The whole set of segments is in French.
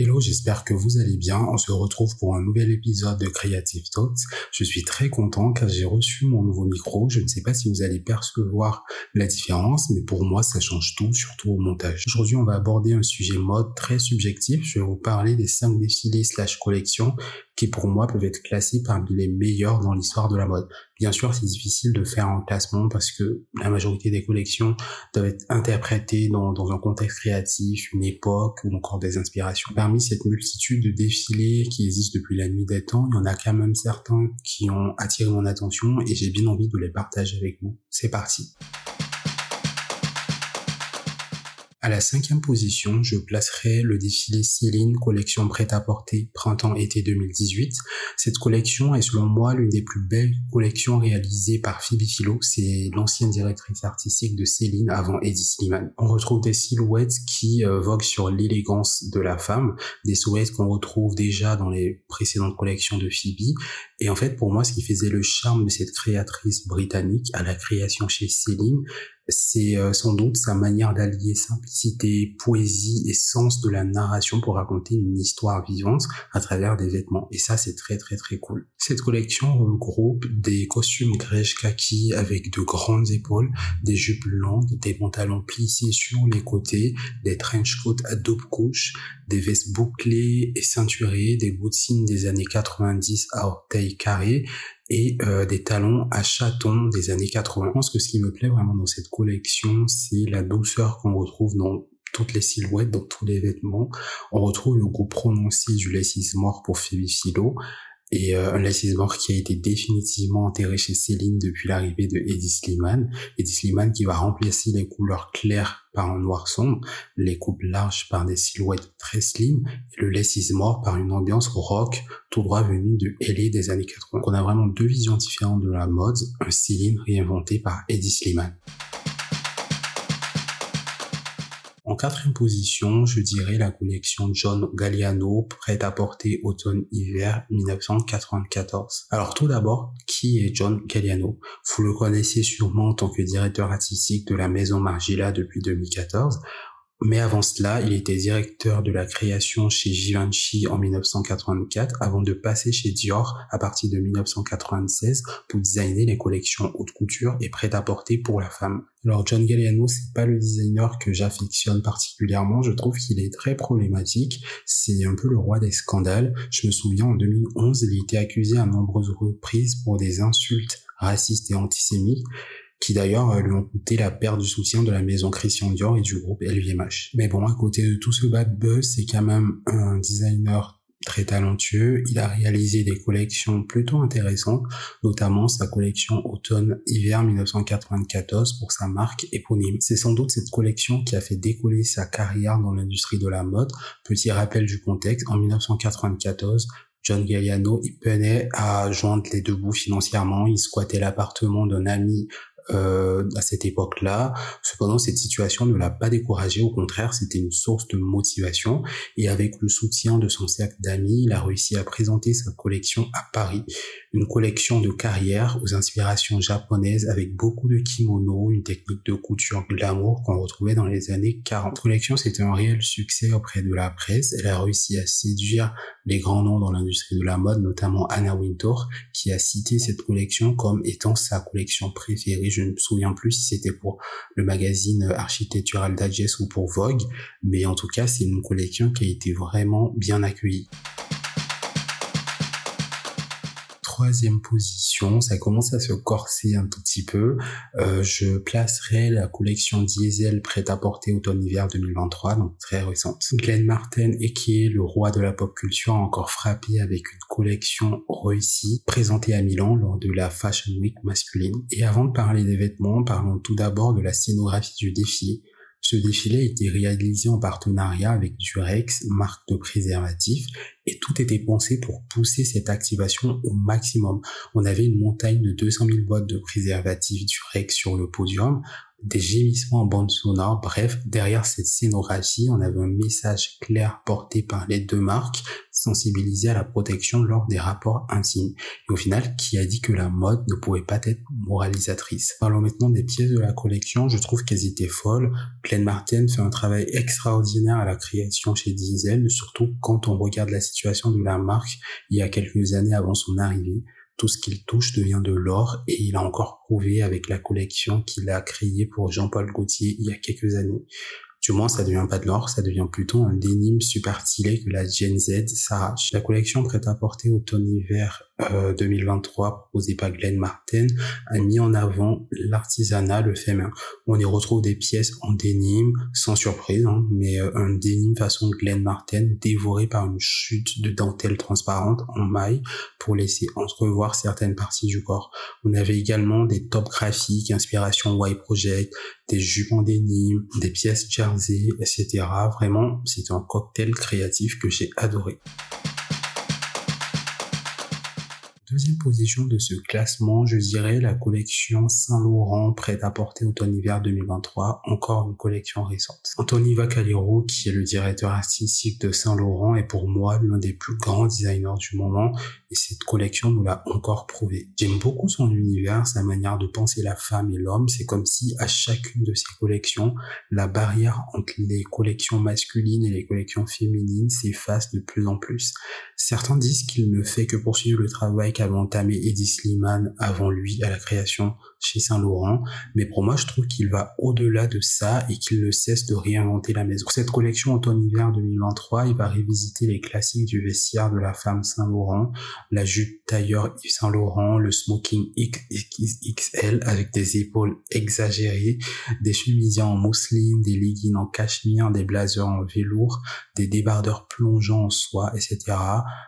Hello, j'espère que vous allez bien. On se retrouve pour un nouvel épisode de Creative Talks. Je suis très content car j'ai reçu mon nouveau micro. Je ne sais pas si vous allez percevoir la différence, mais pour moi, ça change tout, surtout au montage. Aujourd'hui, on va aborder un sujet mode très subjectif. Je vais vous parler des 5 défilés slash collections qui pour moi peuvent être classés parmi les meilleurs dans l'histoire de la mode. Bien sûr, c'est difficile de faire un classement parce que la majorité des collections doivent être interprétées dans, dans un contexte créatif, une époque ou encore des inspirations. Parmi cette multitude de défilés qui existent depuis la nuit des temps, il y en a quand même certains qui ont attiré mon attention et j'ai bien envie de les partager avec vous. C'est parti. À la cinquième position, je placerai le défilé Céline collection prêt-à-porter printemps-été 2018. Cette collection est selon moi l'une des plus belles collections réalisées par Phoebe Philo. C'est l'ancienne directrice artistique de Céline avant Eddie Slimane. On retrouve des silhouettes qui euh, voguent sur l'élégance de la femme, des silhouettes qu'on retrouve déjà dans les précédentes collections de Phoebe. Et en fait, pour moi, ce qui faisait le charme de cette créatrice britannique à la création chez Céline, c'est euh, sans doute sa manière d'allier simplicité, poésie et sens de la narration pour raconter une histoire vivante à travers des vêtements. Et ça, c'est très très très cool. Cette collection regroupe des costumes grège kaki avec de grandes épaules, des jupes longues, des pantalons plissés sur les côtés, des trench coats à double couche, des vestes bouclées et ceinturées, des bottines des années 90 à orteils carrés, et euh, des talons à chatons des années 80. Je que ce qui me plaît vraiment dans cette collection, c'est la douceur qu'on retrouve dans toutes les silhouettes, dans tous les vêtements. On retrouve le goût prononcé du lacis mort pour Phoebe et euh, un mort qui a été définitivement enterré chez Céline depuis l'arrivée de Eddie Slimane. Eddie Slimane qui va remplacer les couleurs claires par un noir sombre, les coupes larges par des silhouettes très slim, et le mort par une ambiance rock tout droit venue de LA des années 80. Donc on a vraiment deux visions différentes de la mode, un Céline réinventé par Eddie Slimane. En quatrième position, je dirais la collection John Galliano, prête à porter automne-hiver 1994. Alors tout d'abord, qui est John Galliano? Vous le connaissez sûrement en tant que directeur artistique de la Maison Margiela depuis 2014. Mais avant cela, il était directeur de la création chez Givenchy en 1984 avant de passer chez Dior à partir de 1996 pour designer les collections haute couture et prêt-à-porter pour la femme. Alors John Galliano, c'est pas le designer que j'affectionne particulièrement, je trouve qu'il est très problématique, c'est un peu le roi des scandales. Je me souviens en 2011, il été accusé à nombreuses reprises pour des insultes racistes et antisémites qui d'ailleurs euh, lui ont coûté la perte du soutien de la maison Christian Dior et du groupe LVMH. Mais bon, à côté de tout ce bad buzz, c'est quand même un designer très talentueux. Il a réalisé des collections plutôt intéressantes, notamment sa collection automne-hiver 1994 pour sa marque éponyme. C'est sans doute cette collection qui a fait décoller sa carrière dans l'industrie de la mode. Petit rappel du contexte, en 1994, John Galliano, il peinait à joindre les deux bouts financièrement. Il squattait l'appartement d'un ami euh, à cette époque-là. Cependant, cette situation ne l'a pas découragé. Au contraire, c'était une source de motivation. Et avec le soutien de son cercle d'amis, il a réussi à présenter sa collection à Paris. Une collection de carrière aux inspirations japonaises avec beaucoup de kimonos, une technique de couture glamour qu'on retrouvait dans les années 40. Cette collection, c'était un réel succès auprès de la presse. Elle a réussi à séduire les grands noms dans l'industrie de la mode, notamment Anna Wintour, qui a cité cette collection comme étant sa collection préférée je ne me souviens plus si c'était pour le magazine Architectural Digest ou pour Vogue, mais en tout cas, c'est une collection qui a été vraiment bien accueillie troisième position, ça commence à se corser un tout petit peu. Euh, je placerai la collection Diesel prête à porter automne-hiver 2023, donc très récente. Glenn Martin, et qui est le roi de la pop culture, a encore frappé avec une collection réussie présentée à Milan lors de la Fashion Week masculine. Et avant de parler des vêtements, parlons tout d'abord de la scénographie du défi. Ce défilé a été réalisé en partenariat avec Durex, marque de préservatifs, et tout était pensé pour pousser cette activation au maximum. On avait une montagne de 200 000 boîtes de préservatifs Durex sur le podium, des gémissements en bande sonore. Bref, derrière cette scénographie, on avait un message clair porté par les deux marques, sensibilisé à la protection lors des rapports intimes. Et au final, qui a dit que la mode ne pouvait pas être moralisatrice? Parlons maintenant des pièces de la collection. Je trouve qu'elles étaient folles. Glenn Martin fait un travail extraordinaire à la création chez Diesel, surtout quand on regarde la situation de la marque il y a quelques années avant son arrivée tout ce qu'il touche devient de l'or et il a encore prouvé avec la collection qu'il a créée pour Jean-Paul Gaultier il y a quelques années. Du moins, ça devient pas de l'or, ça devient plutôt un dénime super stylé que la Gen Z s'arrache. La collection prête à porter automne-hiver 2023 euh, proposé par Glenn Martin a mis en avant l'artisanat, le fait. On y retrouve des pièces en dénime, sans surprise, hein, mais euh, un dénime façon Glenn Martin dévoré par une chute de dentelle transparente en maille pour laisser entrevoir certaines parties du corps. On avait également des tops graphiques, inspiration Y Project, des jupes en dénime, des pièces jersey, etc. Vraiment, c'est un cocktail créatif que j'ai adoré. Deuxième position de ce classement, je dirais la collection Saint-Laurent prête à porter automne-hiver 2023, encore une collection récente. Anthony Vacalero, qui est le directeur artistique de Saint-Laurent, est pour moi l'un des plus grands designers du moment et cette collection nous l'a encore prouvé. J'aime beaucoup son univers, sa manière de penser la femme et l'homme. C'est comme si à chacune de ses collections, la barrière entre les collections masculines et les collections féminines s'efface de plus en plus. Certains disent qu'il ne fait que poursuivre le travail qu'avait entamé Eddie Slimane avant lui à la création chez Saint Laurent, mais pour moi je trouve qu'il va au-delà de ça et qu'il ne cesse de réinventer la maison. Cette collection automne-hiver 2023, il va revisiter les classiques du vestiaire de la femme Saint Laurent, la jupe tailleur Yves Saint Laurent, le smoking XXL avec des épaules exagérées, des chemisiers en mousseline, des leggings en cachemire, des blazers en velours, des débardeurs plongeants en soie, etc.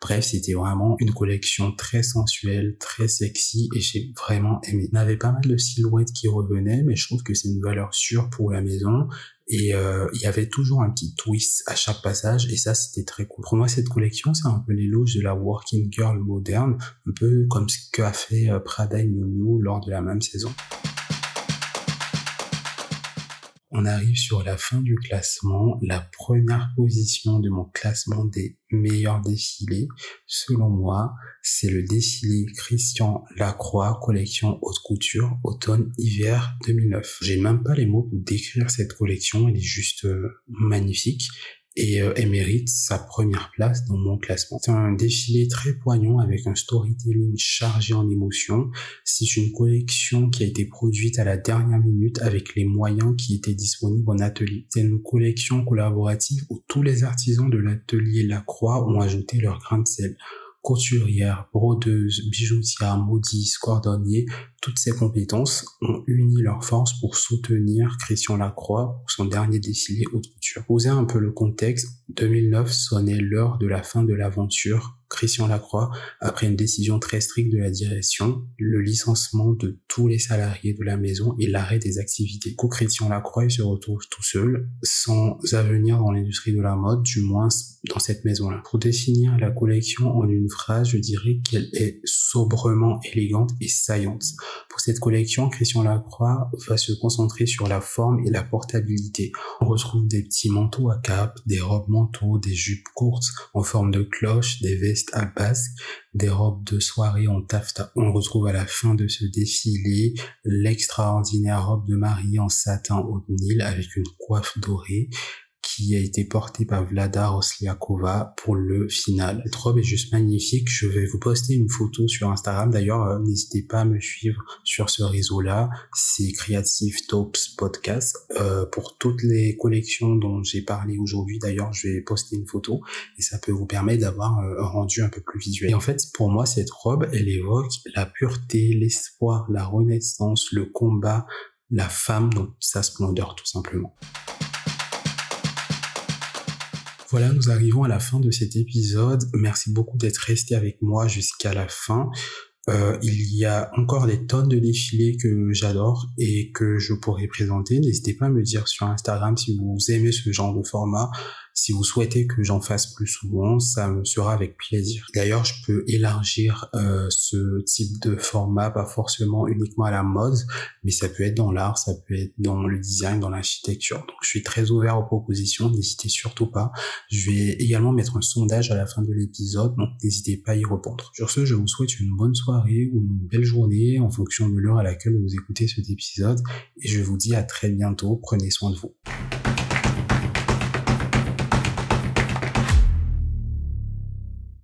Bref, c'était vraiment une collection très sensuelle, très sexy et j'ai vraiment aimé. Pas de silhouettes qui revenaient, mais je trouve que c'est une valeur sûre pour la maison. Et euh, il y avait toujours un petit twist à chaque passage, et ça c'était très cool. Pour moi, cette collection, c'est un peu l'éloge de la working girl moderne, un peu comme ce qu'a fait euh, Prada et Miu lors de la même saison. On arrive sur la fin du classement, la première position de mon classement des meilleurs défilés. Selon moi, c'est le défilé Christian Lacroix, collection haute couture, automne-hiver 2009. J'ai même pas les mots pour décrire cette collection, elle est juste euh, magnifique et euh, elle mérite sa première place dans mon classement. C'est un défilé très poignant avec un storytelling chargé en émotions. C'est une collection qui a été produite à la dernière minute avec les moyens qui étaient disponibles en atelier. C'est une collection collaborative où tous les artisans de l'atelier Lacroix ont ajouté leur grain de sel couturière, brodeuse, bijoutière, modiste, cordonnier, toutes ces compétences ont uni leurs forces pour soutenir Christian Lacroix pour son dernier défilé haute couture. Poser un peu le contexte, 2009 sonnait l'heure de la fin de l'aventure Christian Lacroix, après une décision très stricte de la direction, le licenciement de tous les salariés de la maison et l'arrêt des activités. coup, Christian Lacroix se retrouve tout seul, sans avenir dans l'industrie de la mode, du moins dans cette maison-là. Pour définir la collection en une phrase, je dirais qu'elle est sobrement élégante et saillante. Pour cette collection, Christian Lacroix va se concentrer sur la forme et la portabilité. On retrouve des petits manteaux à cape, des robes manteaux, des jupes courtes en forme de cloche, des vestes à basque, des robes de soirée en taffetas. On retrouve à la fin de ce défilé l'extraordinaire robe de mariée en satin haute Nil avec une coiffe dorée qui a été portée par Vlada Rosliakova pour le final. Cette robe est juste magnifique. Je vais vous poster une photo sur Instagram. D'ailleurs, euh, n'hésitez pas à me suivre sur ce réseau-là. C'est Creative Tops Podcast. Euh, pour toutes les collections dont j'ai parlé aujourd'hui, d'ailleurs, je vais poster une photo et ça peut vous permettre d'avoir euh, un rendu un peu plus visuel. Et en fait, pour moi, cette robe, elle évoque la pureté, l'espoir, la renaissance, le combat, la femme dans sa splendeur, tout simplement. Voilà, nous arrivons à la fin de cet épisode. Merci beaucoup d'être resté avec moi jusqu'à la fin. Euh, il y a encore des tonnes de défilés que j'adore et que je pourrais présenter. N'hésitez pas à me dire sur Instagram si vous aimez ce genre de format. Si vous souhaitez que j'en fasse plus souvent, ça me sera avec plaisir. D'ailleurs, je peux élargir euh, ce type de format, pas forcément uniquement à la mode, mais ça peut être dans l'art, ça peut être dans le design, dans l'architecture. Donc je suis très ouvert aux propositions, n'hésitez surtout pas. Je vais également mettre un sondage à la fin de l'épisode, donc n'hésitez pas à y répondre. Sur ce, je vous souhaite une bonne soirée ou une belle journée en fonction de l'heure à laquelle vous écoutez cet épisode et je vous dis à très bientôt, prenez soin de vous.